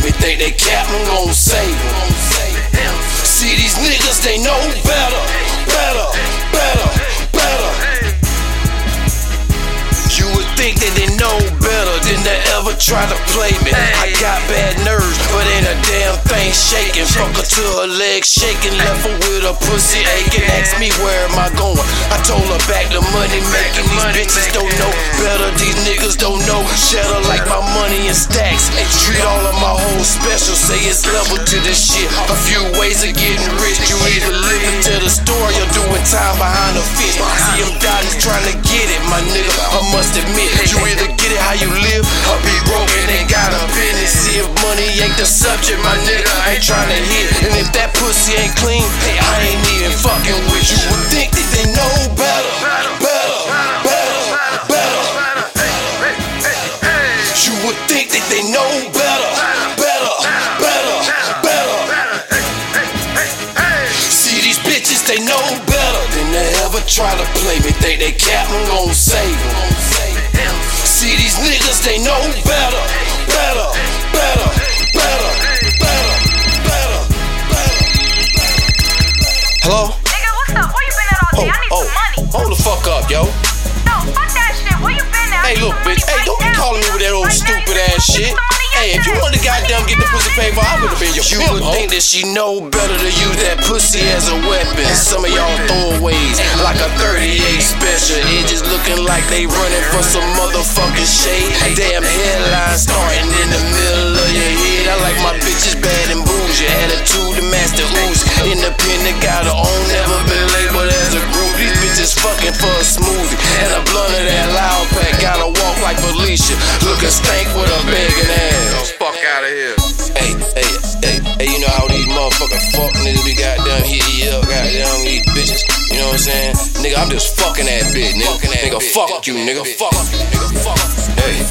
me. Think they captain gon' save them. See these niggas, they know try to play me. I got bad nerves, but ain't a damn thing shaking. Fuck her to her legs shaking, left her with a pussy aching. Ask me where am I going? I told her back the money making. These bitches don't know better, these niggas don't know. Shed her like my money in stacks. Treat all of my whole special, say it's level to this shit. A few ways of getting rich. You either living to the story or doing time behind the fence. See them dotties trying to get it, my nigga. I must admit, you either get it how you live or be broke and ain't got a business. See if money ain't the subject, my nigga. I ain't trying to hit. And if that pussy ain't clean, I ain't even fucking with you. Would think that they know better, try to play me. Think they captain gon' save them. See these niggas, they know better, better, better, better, better, better, better. Hello? Nigga, what's up? Where you been at all day? I need oh, some oh, money. hold the fuck up, yo. No, fuck that shit. Where you been at? Hey, look, bitch. Hey, don't be calling me with that old stupid ass shit. Hey, if you wanted to goddamn get the pussy paid for, I would have been your You would think that she know better to use that pussy Some of y'all throwaways, like a 38 special. Just looking like they running for some motherfucking shade. Damn headline starting in the middle of your head. I like my bitches bad and bougie. Attitude to master ooze. Independent, got her own, never been labeled as a group. These bitches fucking for a smoothie. And a blunt of that loud pack. Gotta walk like Felicia. Looking stank with a begging saying? Nigga, I'm just fucking that bitch, nigga. nigga, fuck you, nigga, fuck you, nigga, fuck. Hey,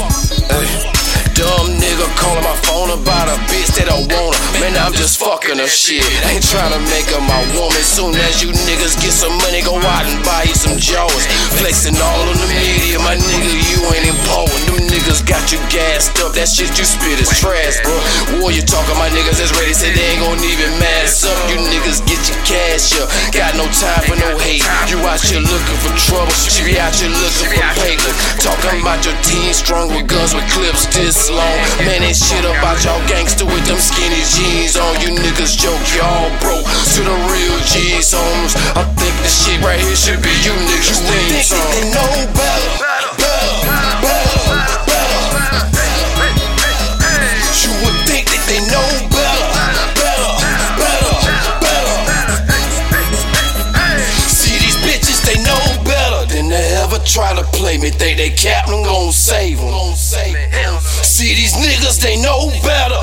hey. Dumb nigga calling my phone about a bitch that I want her. Man, I'm just fucking her shit. Ain't trying to make her my woman. Soon as you niggas get some money, go out and buy you some jaws. Flexing all on the media, my nigga, got you gassed up. That shit you spit is trash, bro. War you talking, my niggas that's ready, say they ain't gon' even mass up. You niggas get your cash up. Got no time for no hate. You out here looking for trouble. She be out here looking for paper. Talking about your team strong with guns with clips this long. Man, ain't shit about y'all gangster with them skinny jeans on. You niggas joke, y'all broke. To the real G's homes. I think this shit right here should be you niggas' theme song. They know better, try to play me. Think they captain gon' save them. See these niggas, they know better.